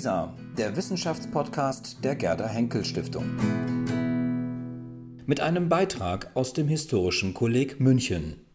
WISA, der Wissenschaftspodcast der Gerda Henkel Stiftung. Mit einem Beitrag aus dem Historischen Kolleg München.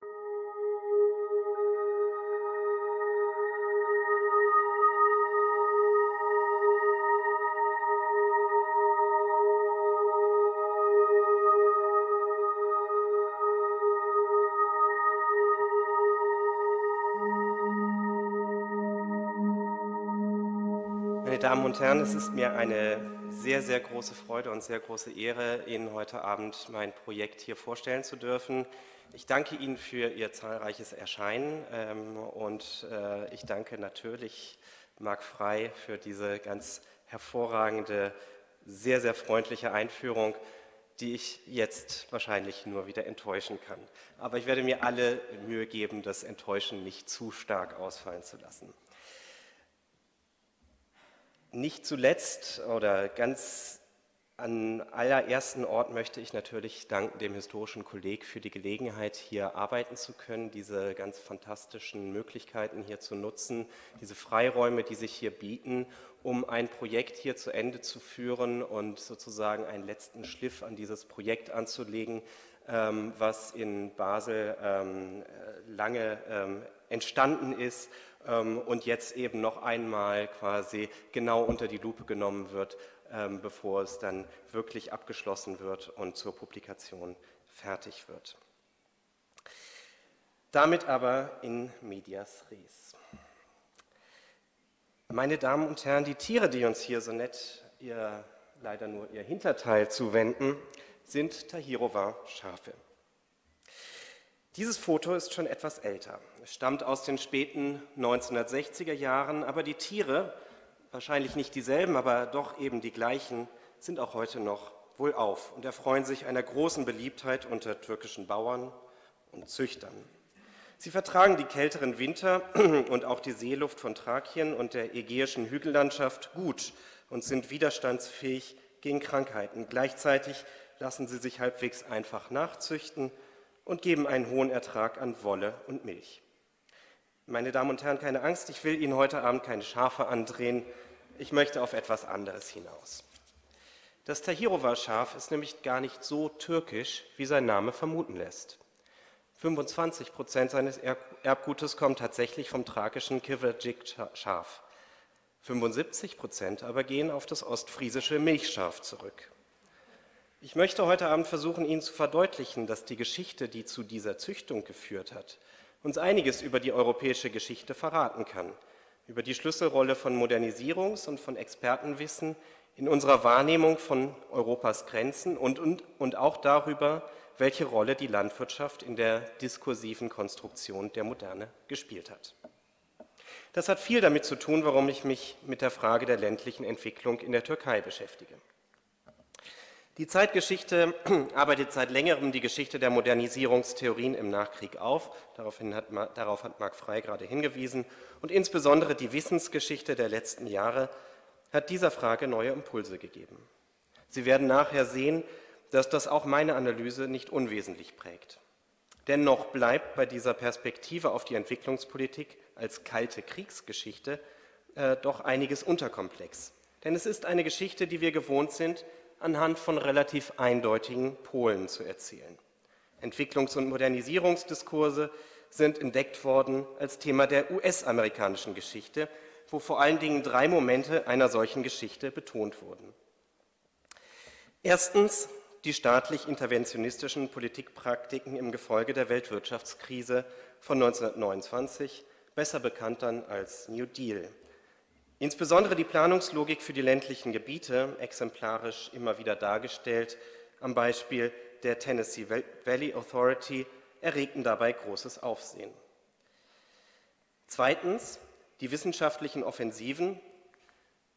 Und Herren, es ist mir eine sehr, sehr große Freude und sehr große Ehre, Ihnen heute Abend mein Projekt hier vorstellen zu dürfen. Ich danke Ihnen für Ihr zahlreiches Erscheinen ähm, und äh, ich danke natürlich Marc Frei für diese ganz hervorragende, sehr, sehr freundliche Einführung, die ich jetzt wahrscheinlich nur wieder enttäuschen kann. Aber ich werde mir alle Mühe geben, das Enttäuschen nicht zu stark ausfallen zu lassen. Nicht zuletzt oder ganz an allerersten Ort möchte ich natürlich danken dem historischen Kolleg für die Gelegenheit, hier arbeiten zu können, diese ganz fantastischen Möglichkeiten hier zu nutzen, diese Freiräume, die sich hier bieten, um ein Projekt hier zu Ende zu führen und sozusagen einen letzten Schliff an dieses Projekt anzulegen, was in Basel ähm, lange ähm, entstanden ist ähm, und jetzt eben noch einmal quasi genau unter die Lupe genommen wird, ähm, bevor es dann wirklich abgeschlossen wird und zur Publikation fertig wird. Damit aber in medias res. Meine Damen und Herren, die Tiere, die uns hier so nett ihr, leider nur ihr Hinterteil zuwenden, sind Tahirova-Schafe. Dieses Foto ist schon etwas älter. Es stammt aus den späten 1960er Jahren, aber die Tiere, wahrscheinlich nicht dieselben, aber doch eben die gleichen, sind auch heute noch wohlauf und erfreuen sich einer großen Beliebtheit unter türkischen Bauern und Züchtern. Sie vertragen die kälteren Winter und auch die Seeluft von Thrakien und der ägäischen Hügellandschaft gut und sind widerstandsfähig gegen Krankheiten. Gleichzeitig lassen sie sich halbwegs einfach nachzüchten und geben einen hohen Ertrag an Wolle und Milch. Meine Damen und Herren, keine Angst, ich will Ihnen heute Abend keine Schafe andrehen. Ich möchte auf etwas anderes hinaus. Das Tahirova-Schaf ist nämlich gar nicht so türkisch, wie sein Name vermuten lässt. 25 Prozent seines Erbgutes kommen tatsächlich vom thrakischen Kivajik-Schaf. 75 Prozent aber gehen auf das ostfriesische Milchschaf zurück. Ich möchte heute Abend versuchen, Ihnen zu verdeutlichen, dass die Geschichte, die zu dieser Züchtung geführt hat, uns einiges über die europäische Geschichte verraten kann, über die Schlüsselrolle von Modernisierungs- und von Expertenwissen in unserer Wahrnehmung von Europas Grenzen und, und, und auch darüber, welche Rolle die Landwirtschaft in der diskursiven Konstruktion der Moderne gespielt hat. Das hat viel damit zu tun, warum ich mich mit der Frage der ländlichen Entwicklung in der Türkei beschäftige. Die Zeitgeschichte arbeitet seit längerem die Geschichte der Modernisierungstheorien im Nachkrieg auf. Hat, darauf hat Marc Frey gerade hingewiesen. Und insbesondere die Wissensgeschichte der letzten Jahre hat dieser Frage neue Impulse gegeben. Sie werden nachher sehen, dass das auch meine Analyse nicht unwesentlich prägt. Dennoch bleibt bei dieser Perspektive auf die Entwicklungspolitik als kalte Kriegsgeschichte äh, doch einiges unterkomplex. Denn es ist eine Geschichte, die wir gewohnt sind, anhand von relativ eindeutigen Polen zu erzählen. Entwicklungs- und Modernisierungsdiskurse sind entdeckt worden als Thema der US-amerikanischen Geschichte, wo vor allen Dingen drei Momente einer solchen Geschichte betont wurden. Erstens die staatlich interventionistischen Politikpraktiken im Gefolge der Weltwirtschaftskrise von 1929, besser bekannt dann als New Deal, Insbesondere die Planungslogik für die ländlichen Gebiete, exemplarisch immer wieder dargestellt am Beispiel der Tennessee Valley Authority, erregten dabei großes Aufsehen. Zweitens, die wissenschaftlichen Offensiven,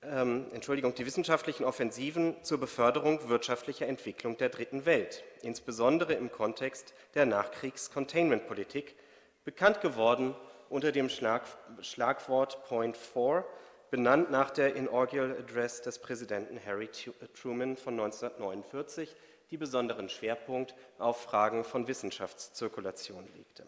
ähm, Entschuldigung, die wissenschaftlichen Offensiven zur Beförderung wirtschaftlicher Entwicklung der Dritten Welt, insbesondere im Kontext der Nachkriegs-Containment-Politik, bekannt geworden unter dem Schlag, Schlagwort Point 4 benannt nach der Inaugural Address des Präsidenten Harry äh, Truman von 1949, die besonderen Schwerpunkt auf Fragen von Wissenschaftszirkulation legte.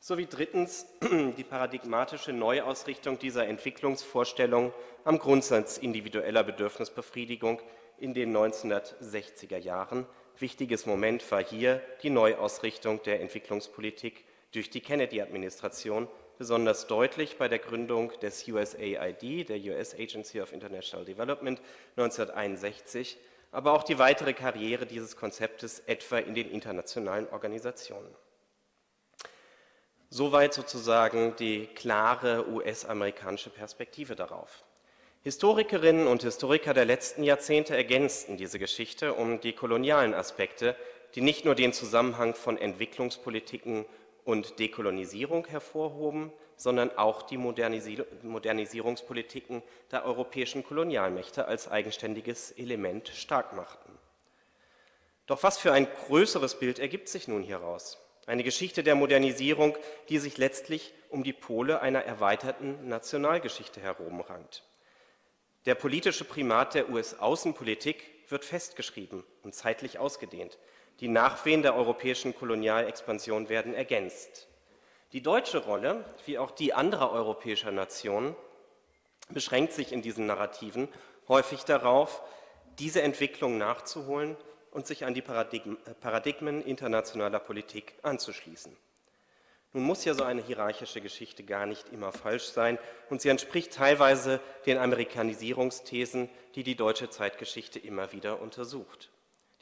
sowie drittens die paradigmatische Neuausrichtung dieser Entwicklungsvorstellung am Grundsatz individueller Bedürfnisbefriedigung in den 1960er Jahren. Wichtiges Moment war hier die Neuausrichtung der Entwicklungspolitik durch die Kennedy-Administration, besonders deutlich bei der Gründung des USAID, der US Agency of International Development 1961, aber auch die weitere Karriere dieses Konzeptes etwa in den internationalen Organisationen. Soweit sozusagen die klare US-amerikanische Perspektive darauf. Historikerinnen und Historiker der letzten Jahrzehnte ergänzten diese Geschichte um die kolonialen Aspekte, die nicht nur den Zusammenhang von Entwicklungspolitiken und Dekolonisierung hervorhoben, sondern auch die Modernisierungspolitiken der europäischen Kolonialmächte als eigenständiges Element stark machten. Doch was für ein größeres Bild ergibt sich nun hieraus? Eine Geschichte der Modernisierung, die sich letztlich um die Pole einer erweiterten Nationalgeschichte herumrankt. Der politische Primat der US-Außenpolitik wird festgeschrieben und zeitlich ausgedehnt. Die Nachwehen der europäischen Kolonialexpansion werden ergänzt. Die deutsche Rolle, wie auch die anderer europäischer Nationen, beschränkt sich in diesen Narrativen häufig darauf, diese Entwicklung nachzuholen und sich an die Paradigmen internationaler Politik anzuschließen. Nun muss ja so eine hierarchische Geschichte gar nicht immer falsch sein und sie entspricht teilweise den Amerikanisierungsthesen, die die deutsche Zeitgeschichte immer wieder untersucht.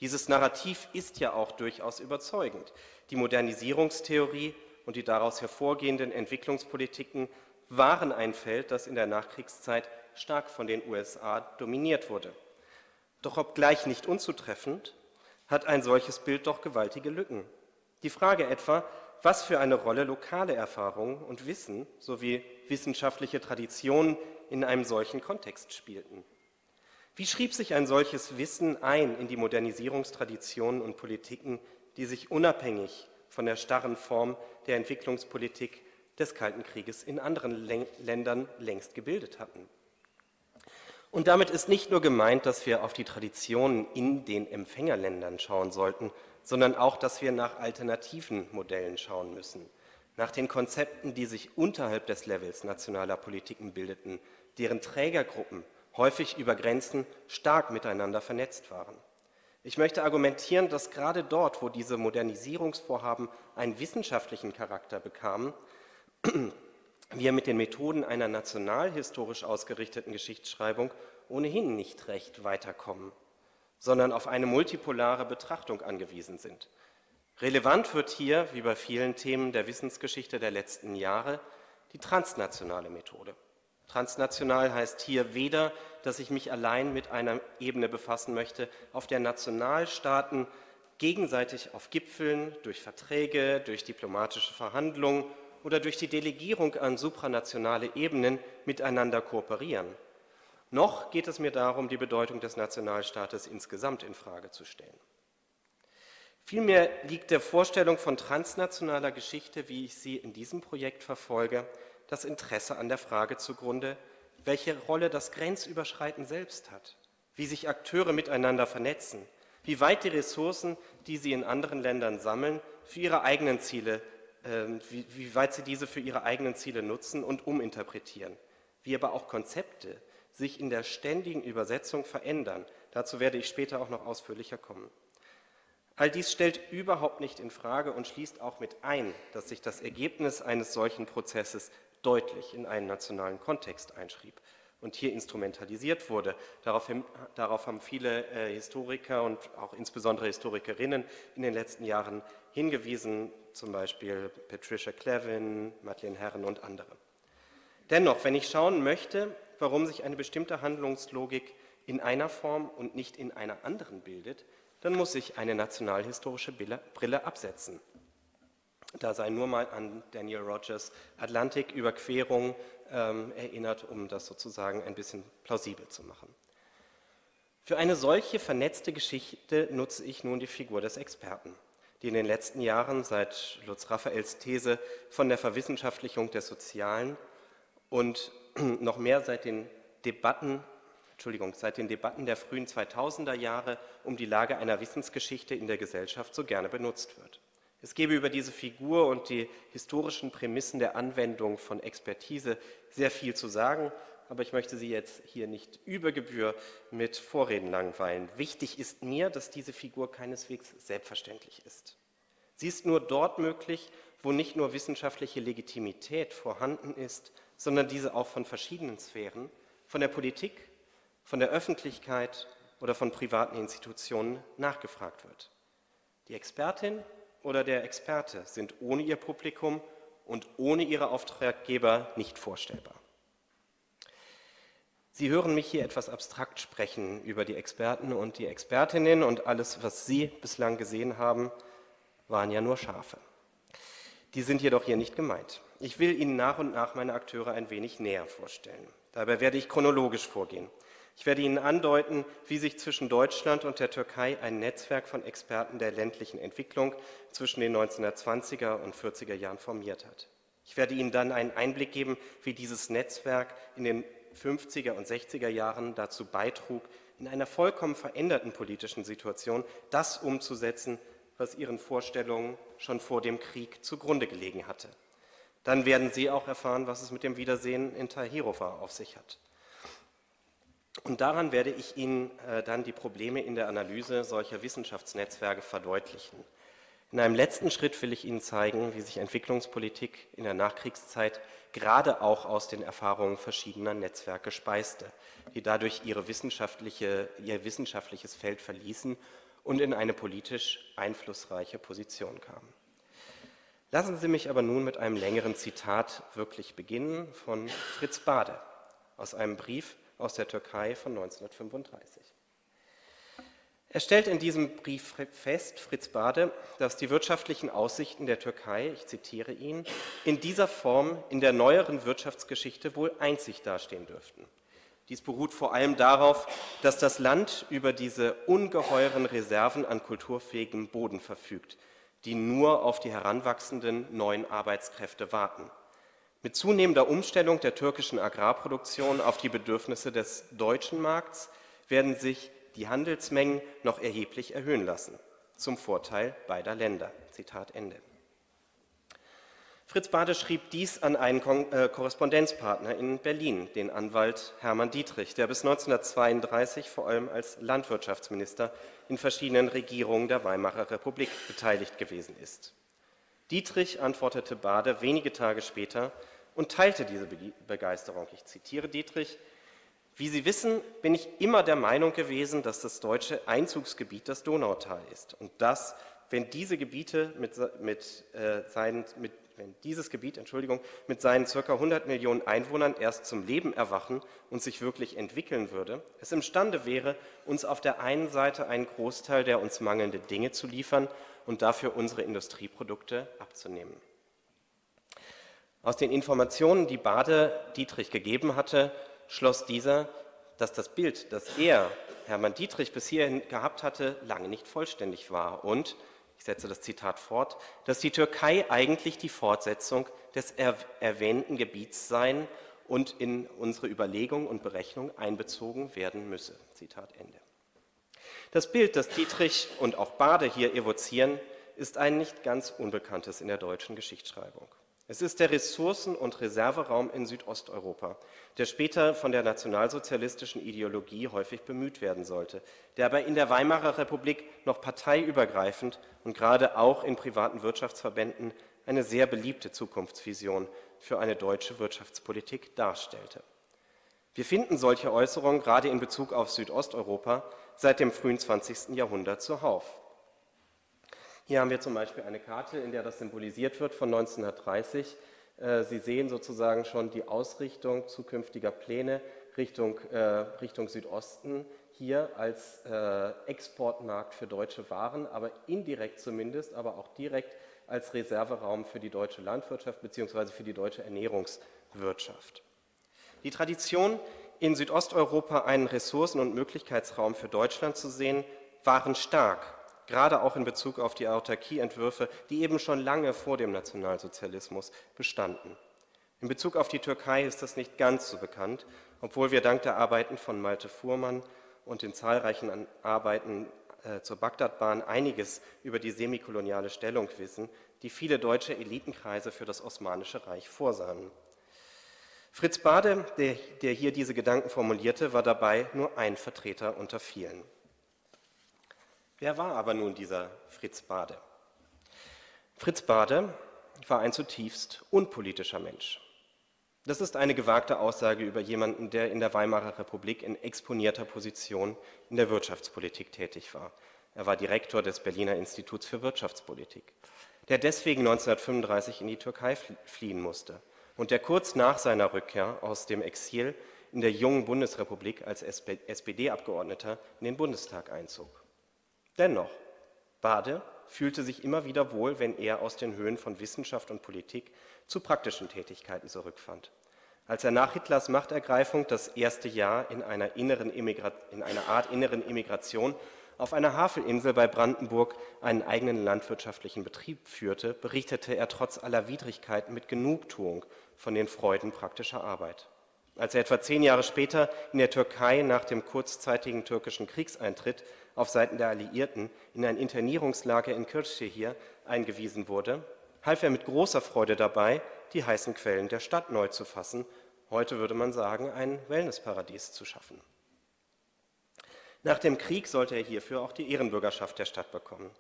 Dieses Narrativ ist ja auch durchaus überzeugend. Die Modernisierungstheorie und die daraus hervorgehenden Entwicklungspolitiken waren ein Feld, das in der Nachkriegszeit stark von den USA dominiert wurde. Doch obgleich nicht unzutreffend, hat ein solches Bild doch gewaltige Lücken. Die Frage etwa, was für eine Rolle lokale Erfahrungen und Wissen sowie wissenschaftliche Traditionen in einem solchen Kontext spielten. Wie schrieb sich ein solches Wissen ein in die Modernisierungstraditionen und Politiken, die sich unabhängig von der starren Form der Entwicklungspolitik des Kalten Krieges in anderen Ländern längst gebildet hatten? Und damit ist nicht nur gemeint, dass wir auf die Traditionen in den Empfängerländern schauen sollten, sondern auch, dass wir nach alternativen Modellen schauen müssen, nach den Konzepten, die sich unterhalb des Levels nationaler Politiken bildeten, deren Trägergruppen häufig über Grenzen stark miteinander vernetzt waren. Ich möchte argumentieren, dass gerade dort, wo diese Modernisierungsvorhaben einen wissenschaftlichen Charakter bekamen, wir mit den Methoden einer nationalhistorisch ausgerichteten Geschichtsschreibung ohnehin nicht recht weiterkommen, sondern auf eine multipolare Betrachtung angewiesen sind. Relevant wird hier, wie bei vielen Themen der Wissensgeschichte der letzten Jahre, die transnationale Methode. Transnational heißt hier weder, dass ich mich allein mit einer Ebene befassen möchte, auf der Nationalstaaten gegenseitig auf Gipfeln, durch Verträge, durch diplomatische Verhandlungen oder durch die Delegierung an supranationale Ebenen miteinander kooperieren. Noch geht es mir darum, die Bedeutung des Nationalstaates insgesamt in Frage zu stellen. Vielmehr liegt der Vorstellung von transnationaler Geschichte, wie ich sie in diesem Projekt verfolge, das Interesse an der Frage zugrunde, welche Rolle das Grenzüberschreiten selbst hat, wie sich Akteure miteinander vernetzen, wie weit die Ressourcen, die sie in anderen Ländern sammeln, für ihre eigenen Ziele ähm, wie, wie weit sie diese für ihre eigenen Ziele nutzen und uminterpretieren, wie aber auch Konzepte sich in der ständigen Übersetzung verändern. Dazu werde ich später auch noch ausführlicher kommen. All dies stellt überhaupt nicht in Frage und schließt auch mit ein, dass sich das Ergebnis eines solchen Prozesses deutlich in einen nationalen Kontext einschrieb und hier instrumentalisiert wurde. Darauf, darauf haben viele äh, Historiker und auch insbesondere Historikerinnen in den letzten Jahren hingewiesen, zum Beispiel Patricia Clevin, Madeleine Herren und andere. Dennoch, wenn ich schauen möchte, warum sich eine bestimmte Handlungslogik in einer Form und nicht in einer anderen bildet, dann muss ich eine nationalhistorische Brille absetzen. Da sei nur mal an Daniel Rogers Atlantiküberquerung ähm, erinnert, um das sozusagen ein bisschen plausibel zu machen. Für eine solche vernetzte Geschichte nutze ich nun die Figur des Experten die in den letzten Jahren seit Lutz Raphaels These von der Verwissenschaftlichung des Sozialen und noch mehr seit den Debatten, Entschuldigung, seit den Debatten der frühen 2000er Jahre um die Lage einer Wissensgeschichte in der Gesellschaft so gerne benutzt wird. Es gäbe über diese Figur und die historischen Prämissen der Anwendung von Expertise sehr viel zu sagen, aber ich möchte Sie jetzt hier nicht über Gebühr mit Vorreden langweilen. Wichtig ist mir, dass diese Figur keineswegs selbstverständlich ist. Sie ist nur dort möglich, wo nicht nur wissenschaftliche Legitimität vorhanden ist, sondern diese auch von verschiedenen Sphären, von der Politik, von der Öffentlichkeit oder von privaten Institutionen nachgefragt wird. Die Expertin oder der Experte sind ohne ihr Publikum und ohne ihre Auftraggeber nicht vorstellbar. Sie hören mich hier etwas abstrakt sprechen über die Experten und die Expertinnen und alles, was Sie bislang gesehen haben, waren ja nur Schafe. Die sind jedoch hier nicht gemeint. Ich will Ihnen nach und nach meine Akteure ein wenig näher vorstellen. Dabei werde ich chronologisch vorgehen. Ich werde Ihnen andeuten, wie sich zwischen Deutschland und der Türkei ein Netzwerk von Experten der ländlichen Entwicklung zwischen den 1920er und 40er Jahren formiert hat. Ich werde Ihnen dann einen Einblick geben, wie dieses Netzwerk in den 50er und 60er Jahren dazu beitrug, in einer vollkommen veränderten politischen Situation das umzusetzen, was ihren Vorstellungen schon vor dem Krieg zugrunde gelegen hatte. Dann werden Sie auch erfahren, was es mit dem Wiedersehen in Tahirova auf sich hat. Und daran werde ich Ihnen äh, dann die Probleme in der Analyse solcher Wissenschaftsnetzwerke verdeutlichen. In einem letzten Schritt will ich Ihnen zeigen, wie sich Entwicklungspolitik in der Nachkriegszeit gerade auch aus den Erfahrungen verschiedener Netzwerke speiste, die dadurch wissenschaftliche, ihr wissenschaftliches Feld verließen und in eine politisch einflussreiche Position kamen. Lassen Sie mich aber nun mit einem längeren Zitat wirklich beginnen von Fritz Bade aus einem Brief aus der Türkei von 1935. Er stellt in diesem Brief fest, Fritz Bade, dass die wirtschaftlichen Aussichten der Türkei, ich zitiere ihn, in dieser Form in der neueren Wirtschaftsgeschichte wohl einzig dastehen dürften. Dies beruht vor allem darauf, dass das Land über diese ungeheuren Reserven an kulturfähigem Boden verfügt, die nur auf die heranwachsenden neuen Arbeitskräfte warten. Mit zunehmender Umstellung der türkischen Agrarproduktion auf die Bedürfnisse des deutschen Markts werden sich die Handelsmengen noch erheblich erhöhen lassen, zum Vorteil beider Länder. Zitat Ende. Fritz Bade schrieb dies an einen äh, Korrespondenzpartner in Berlin, den Anwalt Hermann Dietrich, der bis 1932 vor allem als Landwirtschaftsminister in verschiedenen Regierungen der Weimarer Republik beteiligt gewesen ist. Dietrich antwortete Bade wenige Tage später und teilte diese Begeisterung. Ich zitiere Dietrich, wie Sie wissen, bin ich immer der Meinung gewesen, dass das deutsche Einzugsgebiet das Donautal ist und dass, wenn diese Gebiete mit, mit, äh, seinen, mit wenn dieses Gebiet, Entschuldigung, mit seinen ca. 100 Millionen Einwohnern erst zum Leben erwachen und sich wirklich entwickeln würde, es imstande wäre, uns auf der einen Seite einen Großteil der uns mangelnde Dinge zu liefern und dafür unsere Industrieprodukte abzunehmen. Aus den Informationen, die Bade Dietrich gegeben hatte, schloss dieser, dass das Bild, das er, Hermann Dietrich, bis hierhin gehabt hatte, lange nicht vollständig war und, ich setze das Zitat fort, dass die Türkei eigentlich die Fortsetzung des erwähnten Gebiets sein und in unsere Überlegung und Berechnung einbezogen werden müsse. Zitat Ende. Das Bild, das Dietrich und auch Bade hier evozieren, ist ein nicht ganz unbekanntes in der deutschen Geschichtsschreibung. Es ist der Ressourcen- und Reserveraum in Südosteuropa, der später von der nationalsozialistischen Ideologie häufig bemüht werden sollte, der aber in der Weimarer Republik noch parteiübergreifend und gerade auch in privaten Wirtschaftsverbänden eine sehr beliebte Zukunftsvision für eine deutsche Wirtschaftspolitik darstellte. Wir finden solche Äußerungen gerade in Bezug auf Südosteuropa seit dem frühen 20. Jahrhundert zuhauf. Hier haben wir zum Beispiel eine Karte, in der das symbolisiert wird von 1930. Äh, Sie sehen sozusagen schon die Ausrichtung zukünftiger Pläne Richtung, äh, Richtung Südosten hier als äh, Exportmarkt für deutsche Waren, aber indirekt zumindest, aber auch direkt als Reserveraum für die deutsche Landwirtschaft bzw. für die deutsche Ernährungswirtschaft. Die Tradition, in Südosteuropa einen Ressourcen- und Möglichkeitsraum für Deutschland zu sehen, waren stark gerade auch in Bezug auf die Autarkieentwürfe, die eben schon lange vor dem Nationalsozialismus bestanden. In Bezug auf die Türkei ist das nicht ganz so bekannt, obwohl wir dank der Arbeiten von Malte Fuhrmann und den zahlreichen Arbeiten äh, zur Bagdadbahn einiges über die semikoloniale Stellung wissen, die viele deutsche Elitenkreise für das Osmanische Reich vorsahen. Fritz Bade, der, der hier diese Gedanken formulierte, war dabei nur ein Vertreter unter vielen. Wer war aber nun dieser Fritz Bade? Fritz Bade war ein zutiefst unpolitischer Mensch. Das ist eine gewagte Aussage über jemanden, der in der Weimarer Republik in exponierter Position in der Wirtschaftspolitik tätig war. Er war Direktor des Berliner Instituts für Wirtschaftspolitik, der deswegen 1935 in die Türkei fliehen musste und der kurz nach seiner Rückkehr aus dem Exil in der jungen Bundesrepublik als SPD-Abgeordneter in den Bundestag einzog. Dennoch, Bade fühlte sich immer wieder wohl, wenn er aus den Höhen von Wissenschaft und Politik zu praktischen Tätigkeiten zurückfand. Als er nach Hitlers Machtergreifung das erste Jahr in einer, inneren in einer Art inneren Immigration auf einer Havelinsel bei Brandenburg einen eigenen landwirtschaftlichen Betrieb führte, berichtete er trotz aller Widrigkeiten mit Genugtuung von den Freuden praktischer Arbeit. Als er etwa zehn Jahre später in der Türkei nach dem kurzzeitigen türkischen Kriegseintritt auf Seiten der Alliierten in ein Internierungslager in Kırşehir eingewiesen wurde, half er mit großer Freude dabei, die heißen Quellen der Stadt neu zu fassen, heute würde man sagen, ein Wellnessparadies zu schaffen. Nach dem Krieg sollte er hierfür auch die Ehrenbürgerschaft der Stadt bekommen.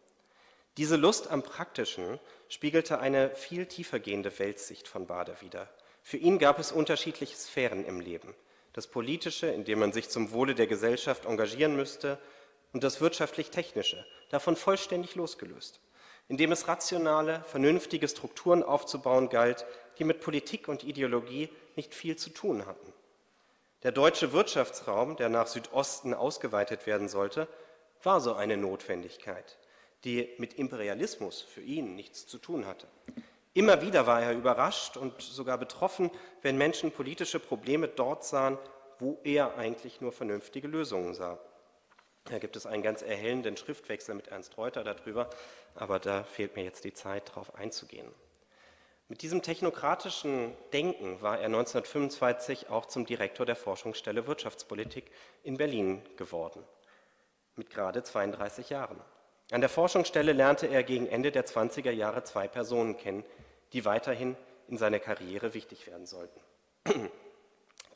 Diese Lust am Praktischen spiegelte eine viel tiefergehende Weltsicht von Bader wider. Für ihn gab es unterschiedliche Sphären im Leben. Das Politische, in dem man sich zum Wohle der Gesellschaft engagieren müsste, und das wirtschaftlich-technische, davon vollständig losgelöst, indem es rationale, vernünftige Strukturen aufzubauen galt, die mit Politik und Ideologie nicht viel zu tun hatten. Der deutsche Wirtschaftsraum, der nach Südosten ausgeweitet werden sollte, war so eine Notwendigkeit, die mit Imperialismus für ihn nichts zu tun hatte. Immer wieder war er überrascht und sogar betroffen, wenn Menschen politische Probleme dort sahen, wo er eigentlich nur vernünftige Lösungen sah. Da gibt es einen ganz erhellenden Schriftwechsel mit Ernst Reuter darüber, aber da fehlt mir jetzt die Zeit, darauf einzugehen. Mit diesem technokratischen Denken war er 1925 auch zum Direktor der Forschungsstelle Wirtschaftspolitik in Berlin geworden, mit gerade 32 Jahren. An der Forschungsstelle lernte er gegen Ende der 20er Jahre zwei Personen kennen, die weiterhin in seiner Karriere wichtig werden sollten.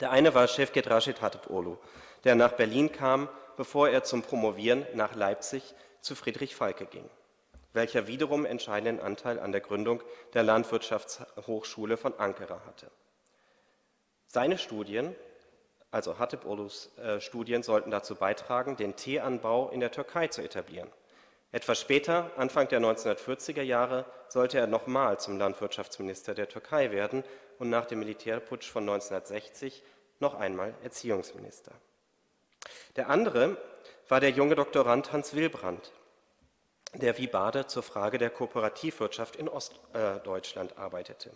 Der eine war Şevket Rashid Hatipoglu, der nach Berlin kam bevor er zum Promovieren nach Leipzig zu Friedrich Falke ging, welcher wiederum entscheidenden Anteil an der Gründung der Landwirtschaftshochschule von Ankara hatte. Seine Studien, also Hatipolus äh, Studien, sollten dazu beitragen, den Teeanbau in der Türkei zu etablieren. Etwas später, Anfang der 1940er Jahre, sollte er nochmal zum Landwirtschaftsminister der Türkei werden und nach dem Militärputsch von 1960 noch einmal Erziehungsminister. Der andere war der junge Doktorand Hans Wilbrand, der wie Bade zur Frage der Kooperativwirtschaft in Ostdeutschland arbeitete.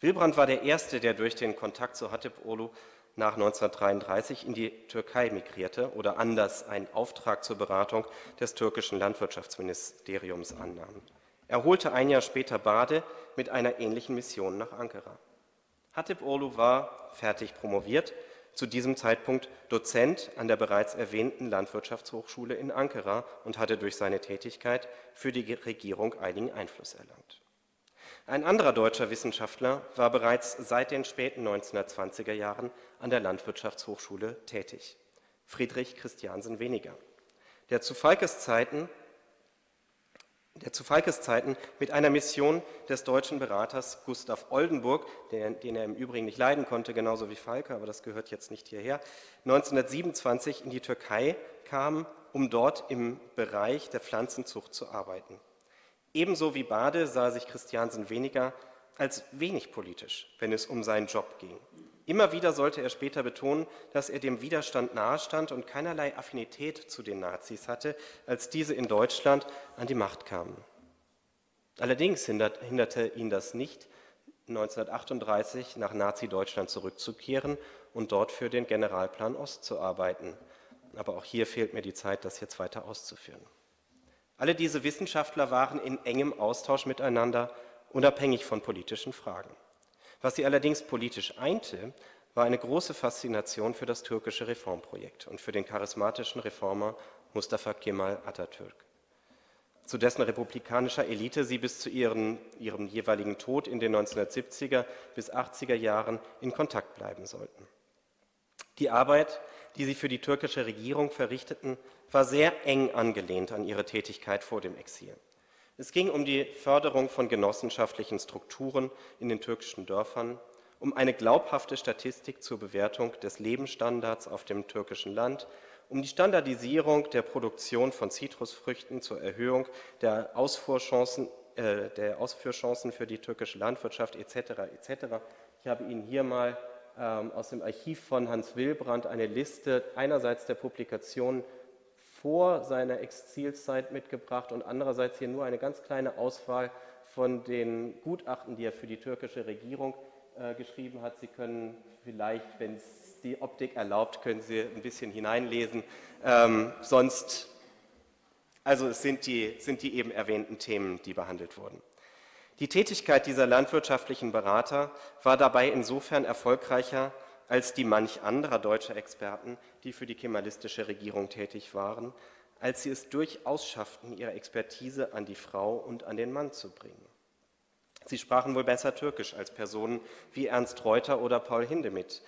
Wilbrand war der Erste, der durch den Kontakt zu Hatip-Olu nach 1933 in die Türkei migrierte oder anders einen Auftrag zur Beratung des türkischen Landwirtschaftsministeriums annahm. Er holte ein Jahr später Bade mit einer ähnlichen Mission nach Ankara. Hatip-Olu war fertig promoviert zu diesem Zeitpunkt Dozent an der bereits erwähnten Landwirtschaftshochschule in Ankara und hatte durch seine Tätigkeit für die Regierung einigen Einfluss erlangt. Ein anderer deutscher Wissenschaftler war bereits seit den späten 1920er Jahren an der Landwirtschaftshochschule tätig, Friedrich Christiansen Weniger, der zu Falkes Zeiten der zu Falkes Zeiten mit einer Mission des deutschen Beraters Gustav Oldenburg, den, den, er im Übrigen nicht leiden konnte, genauso wie Falke, aber das gehört jetzt nicht hierher, 1927 in die Türkei kam, um dort im Bereich der Pflanzenzucht zu arbeiten. Ebenso wie Bade sah sich Christiansen weniger als wenig politisch, wenn es um seinen Job ging. Immer wieder sollte er später betonen, dass er dem Widerstand nahestand und keinerlei Affinität zu den Nazis hatte, als diese in Deutschland an die Macht kamen. Allerdings hinderte ihn das nicht, 1938 nach Nazi-Deutschland zurückzukehren und dort für den Generalplan Ost zu arbeiten. Aber auch hier fehlt mir die Zeit, das jetzt weiter auszuführen. Alle diese Wissenschaftler waren in engem Austausch miteinander, unabhängig von politischen Fragen. Was sie allerdings politisch einte, war eine große Faszination für das türkische Reformprojekt und für den charismatischen Reformer Mustafa Kemal Atatürk, zu dessen republikanischer Elite sie bis zu ihren, ihrem jeweiligen Tod in den 1970er bis 80er Jahren in Kontakt bleiben sollten. Die Arbeit, die sie für die türkische Regierung verrichteten, war sehr eng angelehnt an ihre Tätigkeit vor dem Exil. Es ging um die Förderung von genossenschaftlichen Strukturen in den türkischen Dörfern, um eine glaubhafte Statistik zur Bewertung des Lebensstandards auf dem türkischen Land, um die Standardisierung der Produktion von Zitrusfrüchten zur Erhöhung der Ausfuhrchancen, äh, der Ausführchancen für die türkische Landwirtschaft etc. etc. Ich habe Ihnen hier mal ähm, aus dem Archiv von Hans Wilbrand eine Liste einerseits der Publikationen vor seiner Exilzeit mitgebracht und andererseits hier nur eine ganz kleine Auswahl von den Gutachten, die er für die türkische Regierung äh, geschrieben hat. Sie können vielleicht, wenn es die Optik erlaubt, können Sie ein bisschen hineinlesen. Ähm, sonst, also es sind die, sind die eben erwähnten Themen, die behandelt wurden. Die Tätigkeit dieser landwirtschaftlichen Berater war dabei insofern erfolgreicher als die manch anderer deutscher Experten, die für die kemalistische Regierung tätig waren, als sie es durchaus schafften, ihre Expertise an die Frau und an den Mann zu bringen. Sie sprachen wohl besser Türkisch als Personen wie Ernst Reuter oder Paul Hindemith,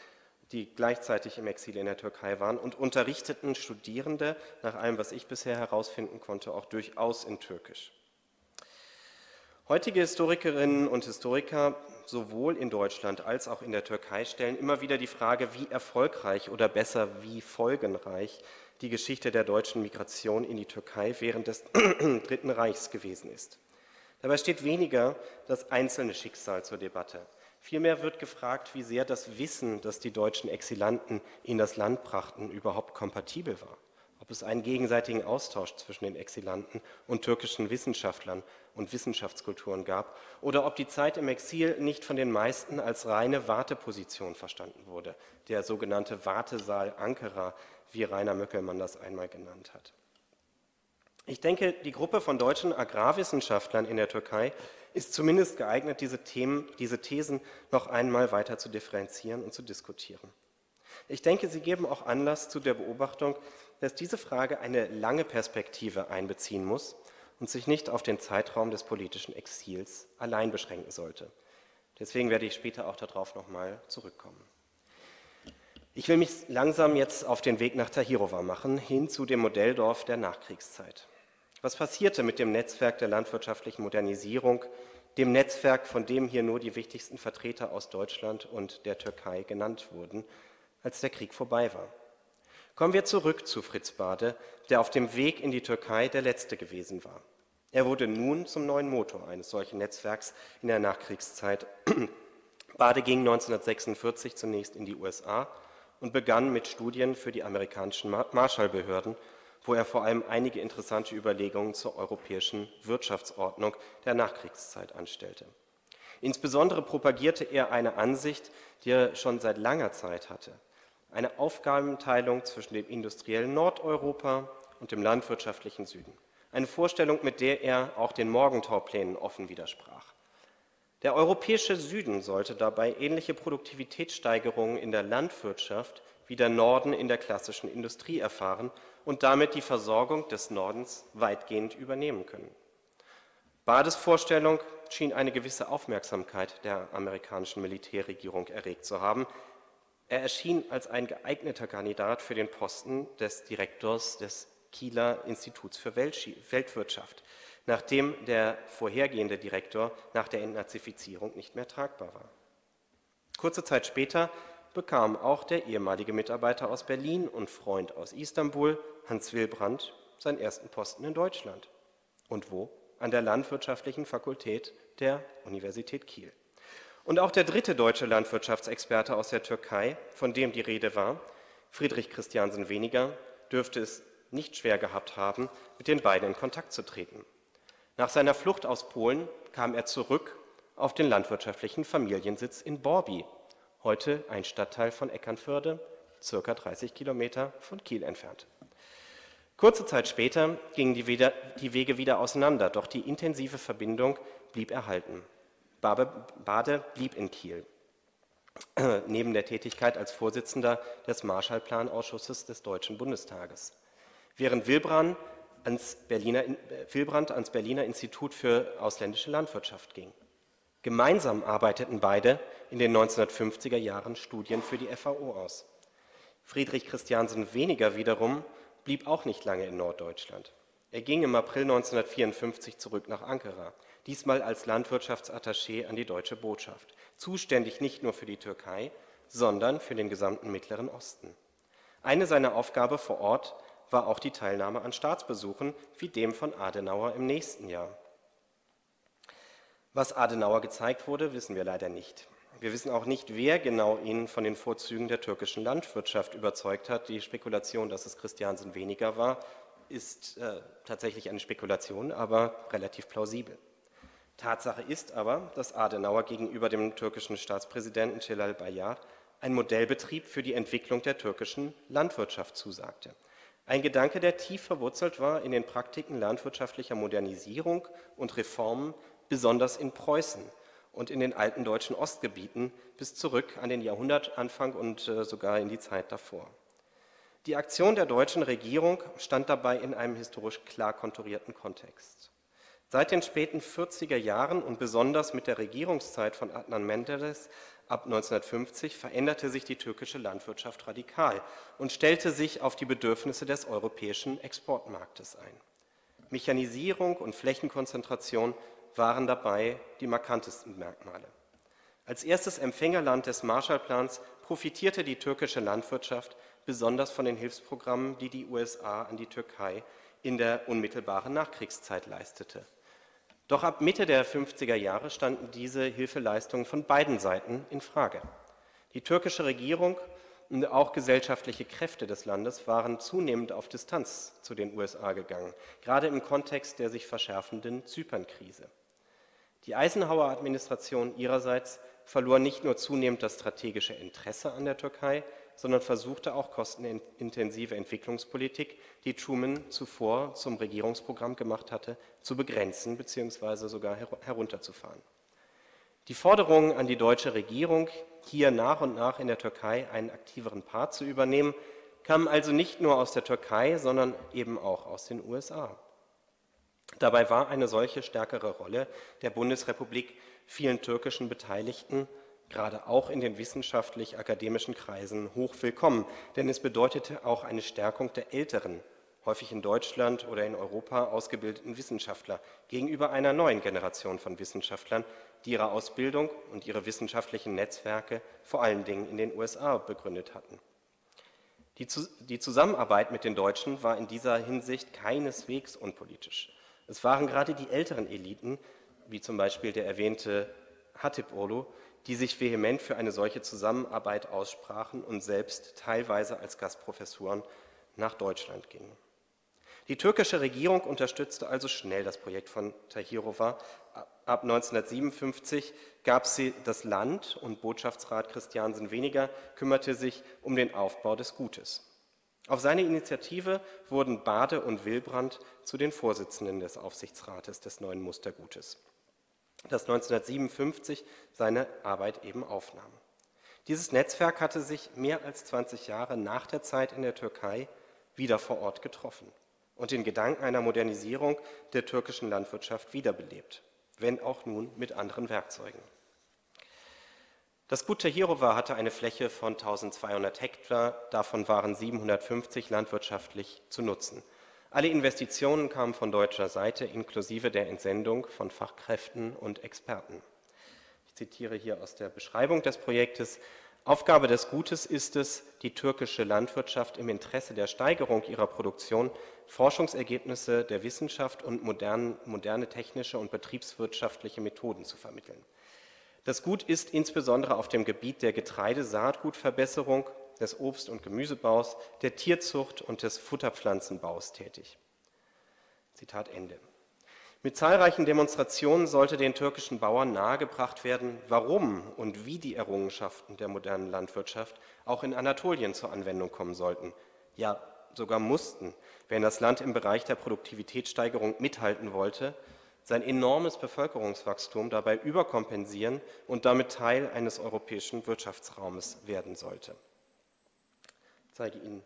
die gleichzeitig im Exil in der Türkei waren und unterrichteten Studierende, nach allem, was ich bisher herausfinden konnte, auch durchaus in Türkisch. Heutige Historikerinnen und Historiker sowohl in Deutschland als auch in der Türkei stellen immer wieder die Frage, wie erfolgreich oder besser wie folgenreich die Geschichte der deutschen Migration in die Türkei während des Dritten Reichs gewesen ist. Dabei steht weniger das einzelne Schicksal zur Debatte. Vielmehr wird gefragt, wie sehr das Wissen, das die deutschen Exilanten in das Land brachten, überhaupt kompatibel war es einen gegenseitigen Austausch zwischen den Exilanten und türkischen Wissenschaftlern und Wissenschaftskulturen gab oder ob die Zeit im Exil nicht von den meisten als reine Warteposition verstanden wurde, der sogenannte Wartesaal Ankara, wie Rainer Möckelmann das einmal genannt hat. Ich denke, die Gruppe von deutschen Agrarwissenschaftlern in der Türkei ist zumindest geeignet, diese Themen, diese Thesen noch einmal weiter zu differenzieren und zu diskutieren. Ich denke, sie geben auch Anlass zu der Beobachtung, dass diese Frage eine lange Perspektive einbeziehen muss und sich nicht auf den Zeitraum des politischen Exils allein beschränken sollte. Deswegen werde ich später auch darauf nochmal zurückkommen. Ich will mich langsam jetzt auf den Weg nach Tahirova machen, hin zu dem Modelldorf der Nachkriegszeit. Was passierte mit dem Netzwerk der landwirtschaftlichen Modernisierung, dem Netzwerk, von dem hier nur die wichtigsten Vertreter aus Deutschland und der Türkei genannt wurden, als der Krieg vorbei war? Kommen wir zurück zu Fritz Bade, der auf dem Weg in die Türkei der letzte gewesen war. Er wurde nun zum neuen Motor eines solchen Netzwerks in der Nachkriegszeit. Bade ging 1946 zunächst in die USA und begann mit Studien für die amerikanischen Marshallbehörden, wo er vor allem einige interessante Überlegungen zur europäischen Wirtschaftsordnung der Nachkriegszeit anstellte. Insbesondere propagierte er eine Ansicht, die er schon seit langer Zeit hatte eine Aufgabenteilung zwischen dem industriellen Nordeuropa und dem landwirtschaftlichen Süden. Eine Vorstellung, mit der er auch den Morgentauplänen offen widersprach. Der europäische Süden sollte dabei ähnliche Produktivitätssteigerungen in der Landwirtschaft wie der Norden in der klassischen Industrie erfahren und damit die Versorgung des Nordens weitgehend übernehmen können. Bades Vorstellung schien eine gewisse Aufmerksamkeit der amerikanischen Militärregierung erregt zu haben, er erschien als ein geeigneter Kandidat für den Posten des Direktors des Kieler Instituts für Weltwirtschaft, nachdem der vorhergehende Direktor nach der Entnazifizierung nicht mehr tragbar war. Kurze Zeit später bekam auch der ehemalige Mitarbeiter aus Berlin und Freund aus Istanbul, Hans Wilbrand, seinen ersten Posten in Deutschland. Und wo? An der Landwirtschaftlichen Fakultät der Universität Kiel. Und auch der dritte deutsche Landwirtschaftsexperte aus der Türkei, von dem die Rede war, Friedrich Christiansen weniger, dürfte es nicht schwer gehabt haben, mit den beiden in Kontakt zu treten. Nach seiner Flucht aus Polen kam er zurück auf den landwirtschaftlichen Familiensitz in Borbi, heute ein Stadtteil von Eckernförde, circa 30 Kilometer von Kiel entfernt. Kurze Zeit später gingen die, Wege wieder auseinander, doch die intensive Verbindung blieb erhalten. Bade blieb in Kiel, neben der Tätigkeit als Vorsitzender des Marshallplanausschusses des Deutschen Bundestages. während Wilbrand ans Berliner, Wilbrand ans Berliner Institut für ausländische Landwirtschaft ging. Gemeinsam arbeiteten beide in den 1950er Jahren Studien für die FAO aus. Friedrich Christiansen Weniger wiederum blieb auch nicht lange in Norddeutschland. Er ging im April 1954 zurück nach Ankara, diesmal als Landwirtschaftsattaché an die deutsche Botschaft, zuständig nicht nur für die Türkei, sondern für den gesamten Mittleren Osten. Eine seiner Aufgaben vor Ort war auch die Teilnahme an Staatsbesuchen wie dem von Adenauer im nächsten Jahr. Was Adenauer gezeigt wurde, wissen wir leider nicht. Wir wissen auch nicht, wer genau ihn von den Vorzügen der türkischen Landwirtschaft überzeugt hat. Die Spekulation, dass es Christiansen weniger war, ist äh, tatsächlich eine Spekulation, aber relativ plausibel. Tatsache ist aber, dass Adenauer gegenüber dem türkischen Staatspräsidenten Celal Bayar ein Modellbetrieb für die Entwicklung der türkischen Landwirtschaft zusagte. Ein Gedanke, der tief verwurzelt war in den Praktiken landwirtschaftlicher Modernisierung und Reformen, besonders in Preußen und in den alten deutschen Ostgebieten bis zurück an den Jahrhundertanfang und äh, sogar in die Zeit davor. Die Aktion der deutschen Regierung stand dabei in einem historisch klar konturierten Kontext. Seit den späten 40er Jahren und besonders mit der Regierungszeit von Adnan Menderes ab 1950 veränderte sich die türkische Landwirtschaft radikal und stellte sich auf die Bedürfnisse des europäischen Exportmarktes ein. Mechanisierung und Flächenkonzentration waren dabei die markantesten Merkmale. Als erstes Empfängerland des Marshallplans profitierte die türkische Landwirtschaft besonders von den Hilfsprogrammen, die die USA an die Türkei in der unmittelbaren Nachkriegszeit leistete. Doch ab Mitte der 50er Jahre standen diese Hilfeleistungen von beiden Seiten in Frage. Die türkische Regierung und auch gesellschaftliche Kräfte des Landes waren zunehmend auf Distanz zu den USA gegangen, gerade im Kontext der sich verschärfenden Zypernkrise. Die Eisenhower-Administration ihrerseits verlor nicht nur zunehmend das strategische Interesse an der Türkei, sondern versuchte auch kostenintensive Entwicklungspolitik, die Truman zuvor zum Regierungsprogramm gemacht hatte, zu begrenzen bzw. sogar herunterzufahren. Die Forderungen an die deutsche Regierung, hier nach und nach in der Türkei einen aktiveren Part zu übernehmen, kamen also nicht nur aus der Türkei, sondern eben auch aus den USA. Dabei war eine solche stärkere Rolle der Bundesrepublik vielen türkischen Beteiligten, gerade auch in den wissenschaftlich-akademischen Kreisen, hoch willkommen, denn es bedeutete auch eine Stärkung der älteren, häufig in Deutschland oder in Europa ausgebildeten Wissenschaftler gegenüber einer neuen Generation von Wissenschaftlern, die ihre Ausbildung und ihre wissenschaftlichen Netzwerke vor allen Dingen in den USA begründet hatten. Die, Zusammenarbeit mit den Deutschen war in dieser Hinsicht keineswegs unpolitisch. Es waren gerade die älteren Eliten, wie zum Beispiel der erwähnte Hatip Olu, die sich vehement für eine solche Zusammenarbeit aussprachen und selbst teilweise als Gastprofessuren nach Deutschland gingen. Die türkische Regierung unterstützte also schnell das Projekt von Tahirova. Ab 1957 gab sie das Land und Botschaftsrat Christiansen weniger kümmerte sich um den Aufbau des Gutes. Auf seine Initiative wurden Bade und Wilbrand zu den Vorsitzenden des Aufsichtsrates des neuen Mustergutes, das 1957 seine Arbeit eben aufnahm. Dieses Netzwerk hatte sich mehr als 20 Jahre nach der Zeit in der Türkei wieder vor Ort getroffen und den Gedanken einer Modernisierung der türkischen Landwirtschaft wiederbelebt, wenn auch nun mit anderen Werkzeugen. Das Gut Tahirova hatte eine Fläche von 1200 Hektar, davon waren 750 landwirtschaftlich zu nutzen. Alle Investitionen kamen von deutscher Seite inklusive der Entsendung von Fachkräften und Experten. Ich zitiere hier aus der Beschreibung des Projektes. Aufgabe des Gutes ist es, die türkische Landwirtschaft im Interesse der Steigerung ihrer Produktion Forschungsergebnisse der Wissenschaft und moderne, moderne technische und betriebswirtschaftliche Methoden zu vermitteln. Das Gut ist insbesondere auf dem Gebiet der Getreidesaatgutverbesserung, des Obst- und Gemüsebaus, der Tierzucht und des Futterpflanzenbaus tätig. Zitat Ende. Mit zahlreichen Demonstrationen sollte den türkischen Bauern nahegebracht werden, warum und wie die Errungenschaften der modernen Landwirtschaft auch in Anatolien zur Anwendung kommen sollten. Ja, sogar mussten, wenn das Land im Bereich der Produktivitätssteigerung mithalten wollte sein enormes Bevölkerungswachstum dabei überkompensieren und damit Teil eines europäischen Wirtschaftsraumes werden sollte. Zeige Ihnen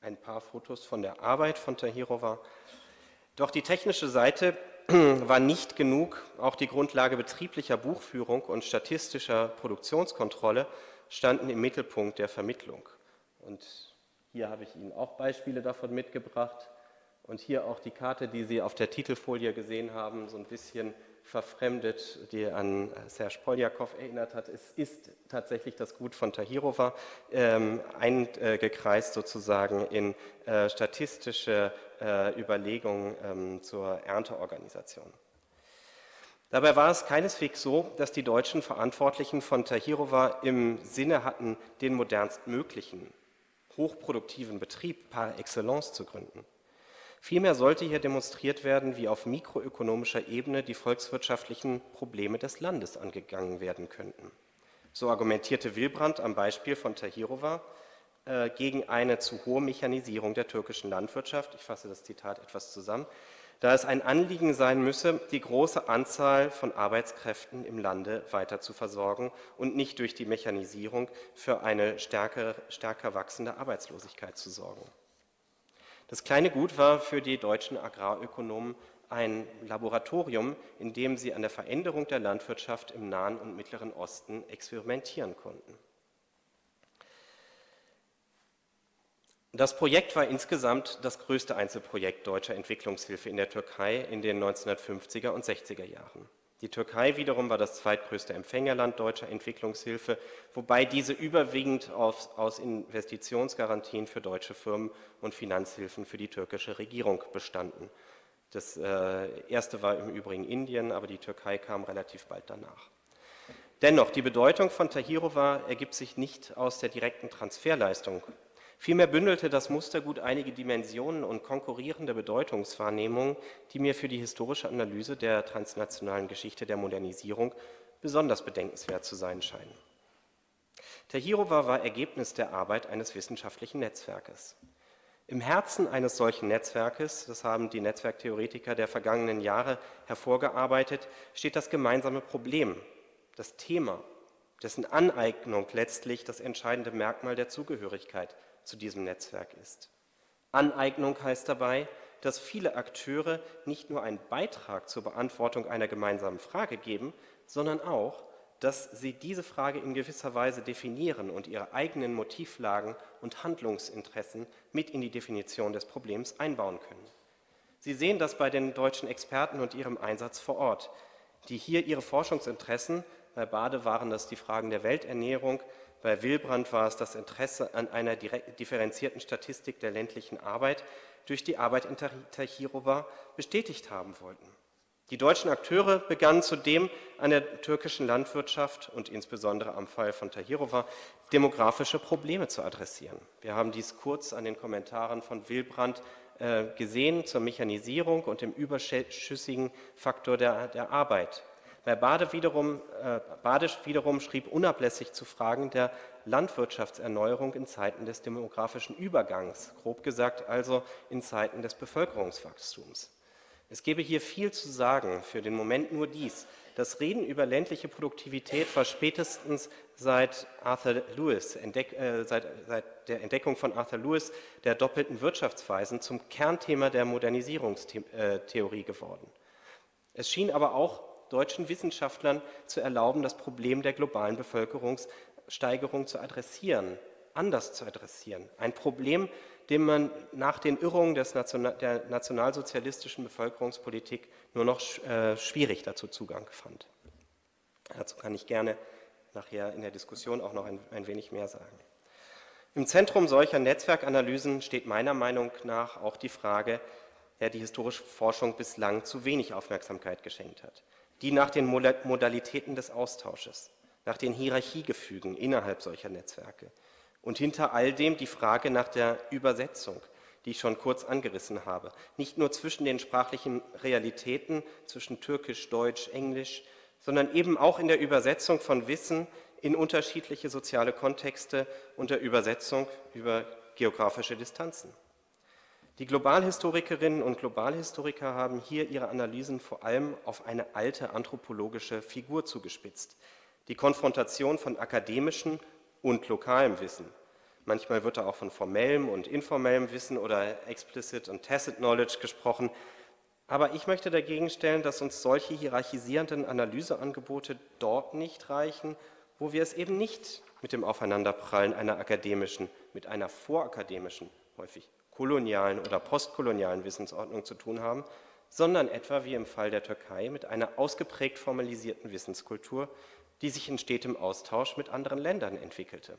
ein paar Fotos von der Arbeit von Tahirova. Doch die technische Seite war nicht genug. Auch die Grundlage betrieblicher Buchführung und statistischer Produktionskontrolle standen im Mittelpunkt der Vermittlung. Und hier habe ich Ihnen auch Beispiele davon mitgebracht. Und hier auch die Karte, die Sie auf der Titelfolie gesehen haben, so ein bisschen verfremdet, die an Serge Poljakov erinnert hat. Es ist tatsächlich das Gut von Tahirova, ähm, eingekreist sozusagen in äh, statistische äh, Überlegungen ähm, zur Ernteorganisation. Dabei war es keineswegs so, dass die deutschen Verantwortlichen von Tahirova im Sinne hatten, den modernstmöglichen, hochproduktiven Betrieb par excellence zu gründen. Vielmehr sollte hier demonstriert werden, wie auf mikroökonomischer Ebene die volkswirtschaftlichen Probleme des Landes angegangen werden könnten. So argumentierte Wilbrand am Beispiel von Tahirova äh, gegen eine zu hohe Mechanisierung der türkischen Landwirtschaft. Ich fasse das Zitat etwas zusammen. Da es ein Anliegen sein müsse, die große Anzahl von Arbeitskräften im Lande weiter zu versorgen und nicht durch die Mechanisierung für eine stärker, stärker wachsende Arbeitslosigkeit zu sorgen. Das kleine Gut war für die deutschen Agrarökonomen ein Laboratorium, in dem sie an der Veränderung der Landwirtschaft im Nahen und Mittleren Osten experimentieren konnten. Das Projekt war insgesamt das größte Einzelprojekt deutscher Entwicklungshilfe in der Türkei in den 1950er und 60er Jahren. Die Türkei wiederum war das zweitgrößte Empfängerland deutscher Entwicklungshilfe, wobei diese überwiegend aus, aus, Investitionsgarantien für deutsche Firmen und Finanzhilfen für die türkische Regierung bestanden. Das äh, erste war im Übrigen Indien, aber die Türkei kam relativ bald danach. Dennoch, die Bedeutung von Tahirova ergibt sich nicht aus der direkten Transferleistung Vielmehr bündelte das Mustergut einige Dimensionen und konkurrierende Bedeutungswahrnehmungen, die mir für die historische Analyse der transnationalen Geschichte der Modernisierung besonders bedenkenswert zu sein scheinen. Tahirova war Ergebnis der Arbeit eines wissenschaftlichen Netzwerkes. Im Herzen eines solchen Netzwerkes, das haben die Netzwerktheoretiker der vergangenen Jahre hervorgearbeitet, steht das gemeinsame Problem, das Thema, dessen Aneignung letztlich das entscheidende Merkmal der Zugehörigkeit zu diesem Netzwerk ist. Aneignung heißt dabei, dass viele Akteure nicht nur einen Beitrag zur Beantwortung einer gemeinsamen Frage geben, sondern auch, dass sie diese Frage in gewisser Weise definieren und ihre eigenen Motivlagen und Handlungsinteressen mit in die Definition des Problems einbauen können. Sie sehen das bei den deutschen Experten und ihrem Einsatz vor Ort, die hier ihre Forschungsinteressen, bei Bade waren das die Fragen der Welternährung, bei Wilbrand war es das Interesse an einer differenzierten Statistik der ländlichen Arbeit durch die Arbeit in Tahirova bestätigt haben wollten. Die deutschen Akteure begannen zudem an der türkischen Landwirtschaft und insbesondere am Fall von Tahirova demografische Probleme zu adressieren. Wir haben dies kurz an den Kommentaren von Wilbrand äh, gesehen zur Mechanisierung und dem überschüssigen Faktor der, der Arbeit. Bade wiederum, äh, Badisch wiederum schrieb unablässig zu Fragen der Landwirtschaftserneuerung in Zeiten des demografischen Übergangs, grob gesagt also in Zeiten des Bevölkerungswachstums. Es gäbe hier viel zu sagen, für den Moment nur dies. Das Reden über ländliche Produktivität war spätestens seit Arthur Lewis, entdeck, äh, seit, seit, der Entdeckung von Arthur Lewis der doppelten Wirtschaftsweisen zum Kernthema der Modernisierungstheorie geworden. Es schien aber auch deutschen Wissenschaftlern zu erlauben, das Problem der globalen Bevölkerungssteigerung zu adressieren, anders zu adressieren. Ein Problem, dem man nach den Irrungen National der nationalsozialistischen Bevölkerungspolitik nur noch äh, schwierig dazu Zugang fand. Dazu kann ich gerne nachher in der Diskussion auch noch ein, ein wenig mehr sagen. Im Zentrum solcher Netzwerkanalysen steht meiner Meinung nach auch die Frage, der die historische Forschung bislang zu wenig Aufmerksamkeit geschenkt hat die nach den Modalitäten des Austausches, nach den Hierarchiegefügen innerhalb solcher Netzwerke und hinter all dem die Frage nach der Übersetzung, die ich schon kurz angerissen habe, nicht nur zwischen den sprachlichen Realitäten, zwischen Türkisch, Deutsch, Englisch, sondern eben auch in der Übersetzung von Wissen in unterschiedliche soziale Kontexte und der Übersetzung über geografische Distanzen. Die Globalhistorikerinnen und Globalhistoriker haben hier ihre Analysen vor allem auf eine alte anthropologische Figur zugespitzt, die Konfrontation von akademischem und lokalem Wissen. Manchmal wird da auch von formellem und informellem Wissen oder explicit und tacit knowledge gesprochen. Aber ich möchte dagegen stellen, dass uns solche hierarchisierenden Analyseangebote dort nicht reichen, wo wir es eben nicht mit dem Aufeinanderprallen einer akademischen, mit einer vorakademischen, häufig kolonialen oder postkolonialen Wissensordnung zu tun haben, sondern etwa wie im Fall der Türkei mit einer ausgeprägt formalisierten Wissenskultur, die sich in stetem Austausch mit anderen Ländern entwickelte.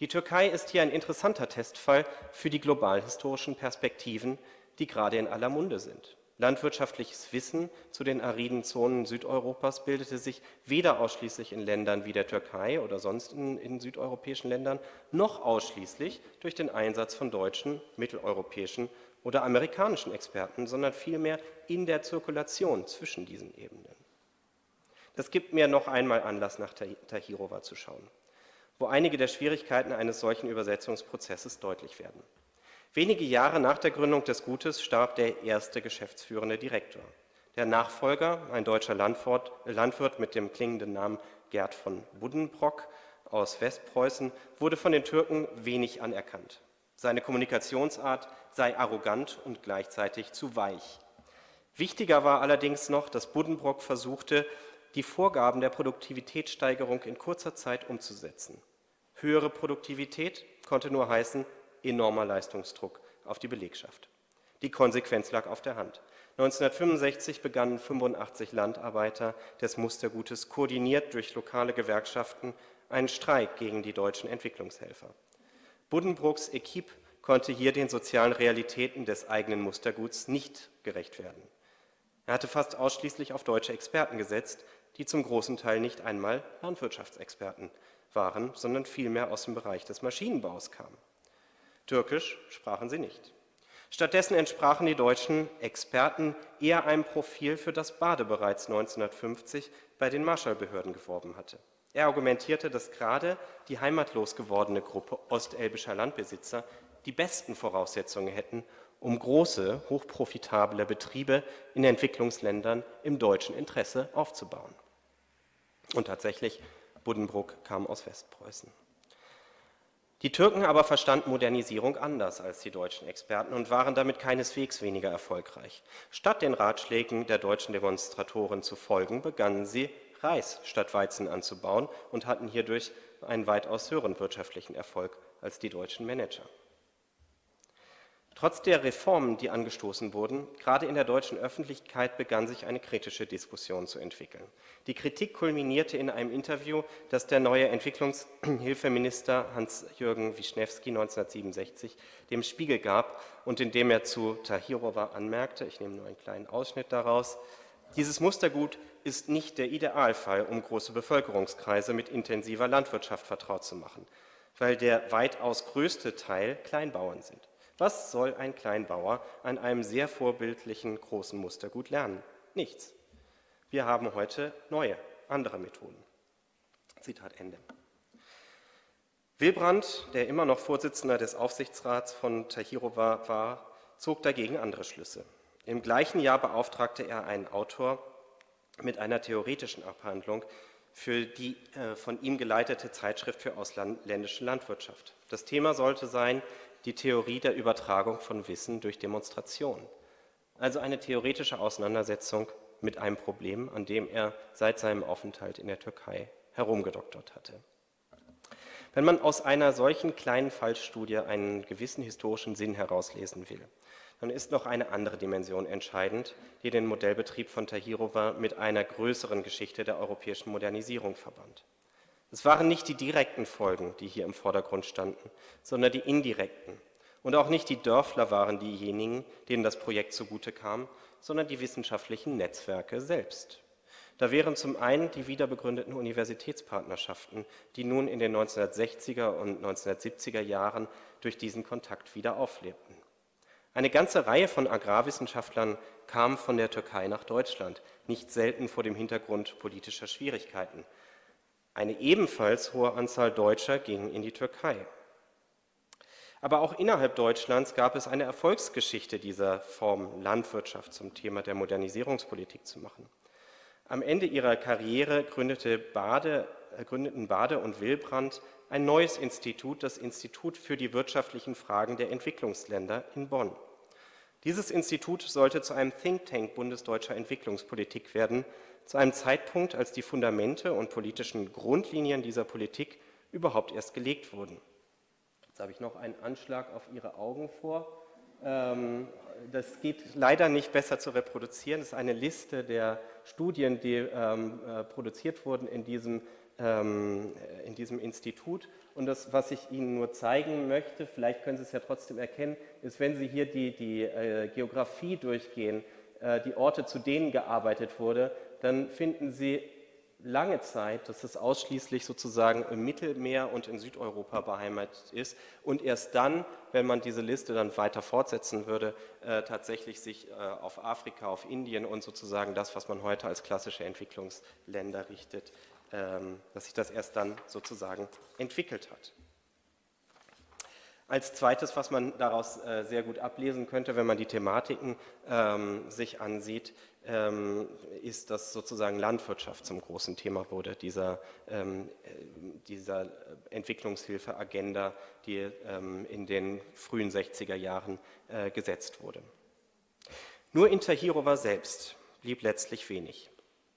Die Türkei ist hier ein interessanter Testfall für die globalhistorischen Perspektiven, die gerade in aller Munde sind. Landwirtschaftliches Wissen zu den ariden Zonen Südeuropas bildete sich weder ausschließlich in Ländern wie der Türkei oder sonst in, in, südeuropäischen Ländern, noch ausschließlich durch den Einsatz von deutschen, mitteleuropäischen oder amerikanischen Experten, sondern vielmehr in der Zirkulation zwischen diesen Ebenen. Das gibt mir noch einmal Anlass, nach Tahirova zu schauen, wo einige der Schwierigkeiten eines solchen Übersetzungsprozesses deutlich werden. Wenige Jahre nach der Gründung des Gutes starb der erste geschäftsführende Direktor. Der Nachfolger, ein deutscher Landwirt, Landwirt mit dem klingenden Namen Gerd von Buddenbrock aus Westpreußen, wurde von den Türken wenig anerkannt. Seine Kommunikationsart sei arrogant und gleichzeitig zu weich. Wichtiger war allerdings noch, dass Buddenbrock versuchte, die Vorgaben der Produktivitätssteigerung in kurzer Zeit umzusetzen. Höhere Produktivität konnte nur heißen enormer Leistungsdruck auf die Belegschaft. Die Konsequenz lag auf der Hand. 1965 begannen 85 Landarbeiter des Mustergutes koordiniert durch lokale Gewerkschaften einen Streik gegen die deutschen Entwicklungshelfer. Buddenbrooks Equipe konnte hier den sozialen Realitäten des eigenen Musterguts nicht gerecht werden. Er hatte fast ausschließlich auf deutsche Experten gesetzt, die zum großen Teil nicht einmal Landwirtschaftsexperten waren, sondern vielmehr aus dem Bereich des Maschinenbaus kamen. Türkisch sprachen sie nicht. Stattdessen entsprachen die deutschen Experten eher einem Profil, für das Bade bereits 1950 bei den Marschallbehörden geworben hatte. Er argumentierte, dass gerade die heimatlos gewordene Gruppe ostelbischer Landbesitzer die besten Voraussetzungen hätten, um große, hochprofitable Betriebe in Entwicklungsländern im deutschen Interesse aufzubauen. Und tatsächlich, Buddenbrook kam aus Westpreußen. Die Türken aber verstanden Modernisierung anders als die deutschen Experten und waren damit keineswegs weniger erfolgreich. Statt den Ratschlägen der deutschen Demonstratoren zu folgen, begannen sie Reis statt Weizen anzubauen und hatten hierdurch einen weitaus höheren wirtschaftlichen Erfolg als die deutschen Manager. Trotz der Reformen, die angestoßen wurden, gerade in der deutschen Öffentlichkeit begann sich eine kritische Diskussion zu entwickeln. Die Kritik kulminierte in einem Interview, das der neue Entwicklungshilfeminister Hans-Jürgen Wischnewski 1967 dem Spiegel gab und in dem er zu Tahirova anmerkte, ich nehme nur einen kleinen Ausschnitt daraus, dieses Mustergut ist nicht der Idealfall, um große Bevölkerungskreise mit intensiver Landwirtschaft vertraut zu machen, weil der weitaus größte Teil Kleinbauern sind. Was soll ein Kleinbauer an einem sehr vorbildlichen großen Mustergut lernen? Nichts. Wir haben heute neue, andere Methoden. Zitat Ende. Wilbrand, der immer noch Vorsitzender des Aufsichtsrats von Tahirova war, zog dagegen andere Schlüsse. Im gleichen Jahr beauftragte er einen Autor mit einer theoretischen Abhandlung für die äh, von ihm geleitete Zeitschrift für ausländische Landwirtschaft. Das Thema sollte sein die Theorie der Übertragung von Wissen durch Demonstration. Also eine theoretische Auseinandersetzung mit einem Problem, an dem er seit seinem Aufenthalt in der Türkei herumgedoktert hatte. Wenn man aus einer solchen kleinen Fallstudie einen gewissen historischen Sinn herauslesen will, dann ist noch eine andere Dimension entscheidend, die den Modellbetrieb von Tahirova mit einer größeren Geschichte der europäischen Modernisierung verband. Es waren nicht die direkten Folgen, die hier im Vordergrund standen, sondern die indirekten. Und auch nicht die Dörfler waren diejenigen, denen das Projekt zugute kam, sondern die wissenschaftlichen Netzwerke selbst. Da wären zum einen die wiederbegründeten Universitätspartnerschaften, die nun in den 1960er und 1970er Jahren durch diesen Kontakt wieder auflebten. Eine ganze Reihe von Agrarwissenschaftlern kam von der Türkei nach Deutschland, nicht selten vor dem Hintergrund politischer Schwierigkeiten. Eine ebenfalls hohe Anzahl Deutscher ging in die Türkei. Aber auch innerhalb Deutschlands gab es eine Erfolgsgeschichte dieser Form, Landwirtschaft zum Thema der Modernisierungspolitik zu machen. Am Ende ihrer Karriere gründete Bade gründeten Bade und Wilbrand ein neues Institut, das Institut für die wirtschaftlichen Fragen der Entwicklungsländer in Bonn. Dieses Institut sollte zu einem Think Tank bundesdeutscher Entwicklungspolitik werden, zu einem Zeitpunkt, als die Fundamente und politischen Grundlinien dieser Politik überhaupt erst gelegt wurden. Jetzt habe ich noch einen Anschlag auf Ihre Augen vor. Ähm, das geht leider nicht besser zu reproduzieren. Das ist eine Liste der Studien, die ähm, äh, produziert wurden in diesem, ähm, in diesem Institut. Und das, was ich Ihnen nur zeigen möchte, vielleicht können Sie es ja trotzdem erkennen, ist, wenn Sie hier die, die äh, Geografie durchgehen, äh, die Orte, zu denen gearbeitet wurde, dann finden Sie lange Zeit, dass es ausschließlich sozusagen im Mittelmeer und in Südeuropa beheimatet ist und erst dann, wenn man diese Liste dann weiter fortsetzen würde, äh, tatsächlich sich äh, auf Afrika, auf Indien und sozusagen das, was man heute als klassische Entwicklungsländer richtet, ähm, dass sich das erst dann sozusagen entwickelt hat. Als zweites, was man daraus äh, sehr gut ablesen könnte, wenn man die Thematiken ähm, sich ansieht, ähm, ist, dass sozusagen Landwirtschaft zum großen Thema wurde, dieser, ähm, dieser Entwicklungshilfeagenda, die ähm, in den frühen 60er Jahren äh, gesetzt wurde. Nur in Tahirova selbst blieb letztlich wenig.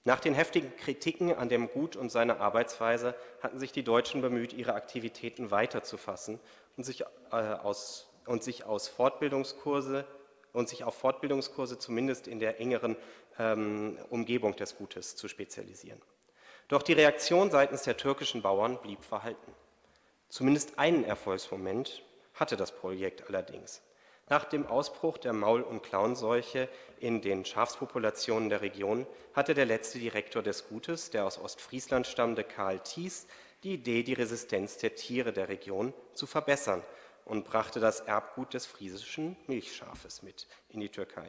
Nach den heftigen Kritiken an dem Gut und seiner Arbeitsweise hatten sich die Deutschen bemüht, ihre Aktivitäten weiterzufassen und sich, äh, aus, und sich aus Fortbildungskurse und sich auf Fortbildungskurse zumindest in der engeren ähm, Umgebung des Gutes zu spezialisieren. Doch die Reaktion seitens der türkischen Bauern blieb verhalten. Zumindest einen Erfolgsmoment hatte das Projekt allerdings. Nach dem Ausbruch der Maul- und Klauenseuche in den Schafspopulationen der Region hatte der letzte Direktor des Gutes, der aus Ostfriesland stammende Karl Thies, die Idee, die Resistenz der Tiere der Region zu verbessern und brachte das Erbgut des friesischen Milchschafes mit in die Türkei.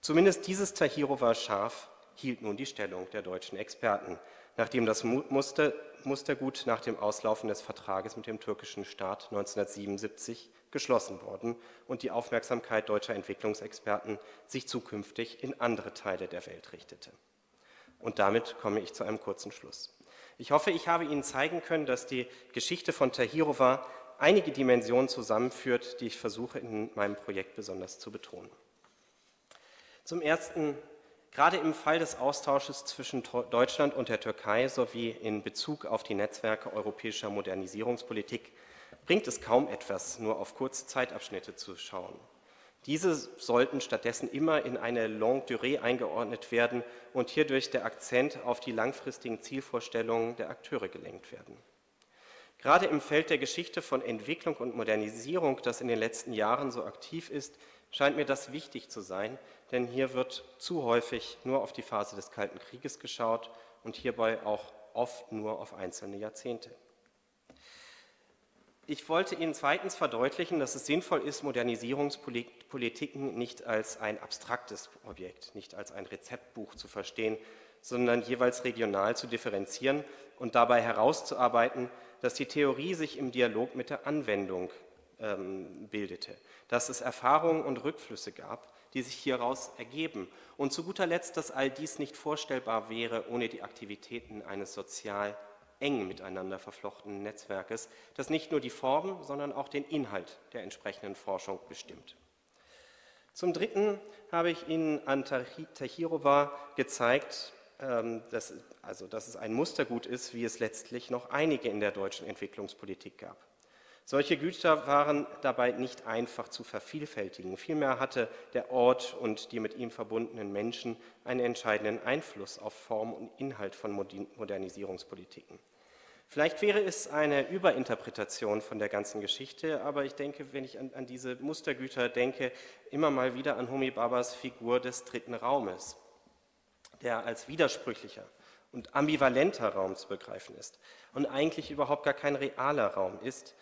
Zumindest dieses Tahirover Schaf hielt nun die Stellung der deutschen Experten, nachdem das Muster, Mustergut nach dem Auslaufen des Vertrages mit dem türkischen Staat 1977 geschlossen worden und die Aufmerksamkeit deutscher Entwicklungsexperten sich zukünftig in andere Teile der Welt richtete. Und damit komme ich zu einem kurzen Schluss. Ich hoffe, ich habe Ihnen zeigen können, dass die Geschichte von Tahirova einige Dimensionen zusammenführt, die ich versuche in meinem Projekt besonders zu betonen. Zum Ersten, gerade im Fall des Austausches zwischen Deutschland und der Türkei sowie in Bezug auf die Netzwerke europäischer Modernisierungspolitik bringt es kaum etwas, nur auf kurze Zeitabschnitte zu schauen. Diese sollten stattdessen immer in eine Longue Durée eingeordnet werden und hierdurch der Akzent auf die langfristigen Zielvorstellungen der Akteure gelenkt werden. Gerade im Feld der Geschichte von Entwicklung und Modernisierung, das in den letzten Jahren so aktiv ist, scheint mir das wichtig zu sein, denn hier wird zu häufig nur auf die Phase des Kalten Krieges geschaut und hierbei auch oft nur auf einzelne Jahrzehnte. Ich wollte Ihnen zweitens verdeutlichen, dass es sinnvoll ist, Modernisierungspolitiken nicht als ein abstraktes Objekt, nicht als ein Rezeptbuch zu verstehen, sondern jeweils regional zu differenzieren und dabei herauszuarbeiten, dass die Theorie sich im Dialog mit der Anwendung ähm, bildete, dass es Erfahrungen und Rückflüsse gab, die sich hieraus ergeben. Und zu guter Letzt, dass all dies nicht vorstellbar wäre ohne die Aktivitäten eines sozial eng miteinander verflochtenen Netzwerkes, das nicht nur die Form, sondern auch den Inhalt der entsprechenden Forschung bestimmt. Zum Dritten habe ich Ihnen an Tahirova gezeigt, ähm, dass, also, dass es ein Mustergut ist, wie es letztlich noch einige in der deutschen Entwicklungspolitik gab. Solche Güter waren dabei nicht einfach zu vervielfältigen. Vielmehr hatte der Ort und die mit ihm verbundenen Menschen einen entscheidenden Einfluss auf Form und Inhalt von Modernisierungspolitiken. Vielleicht wäre es eine Überinterpretation von der ganzen Geschichte, aber ich denke, wenn ich an, an diese Mustergüter denke, immer mal wieder an Homi Babas Figur des dritten Raumes, der als widersprüchlicher und ambivalenter Raum zu begreifen ist und eigentlich überhaupt gar kein realer Raum ist,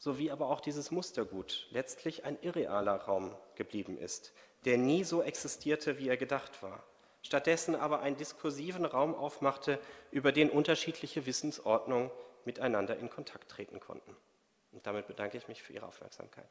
sowie aber auch dieses Mustergut letztlich ein irrealer Raum geblieben ist, der nie so existierte, wie er gedacht war, stattdessen aber einen diskursiven Raum aufmachte, über den unterschiedliche Wissensordnungen miteinander in Kontakt treten konnten. Und damit bedanke ich mich für Ihre Aufmerksamkeit.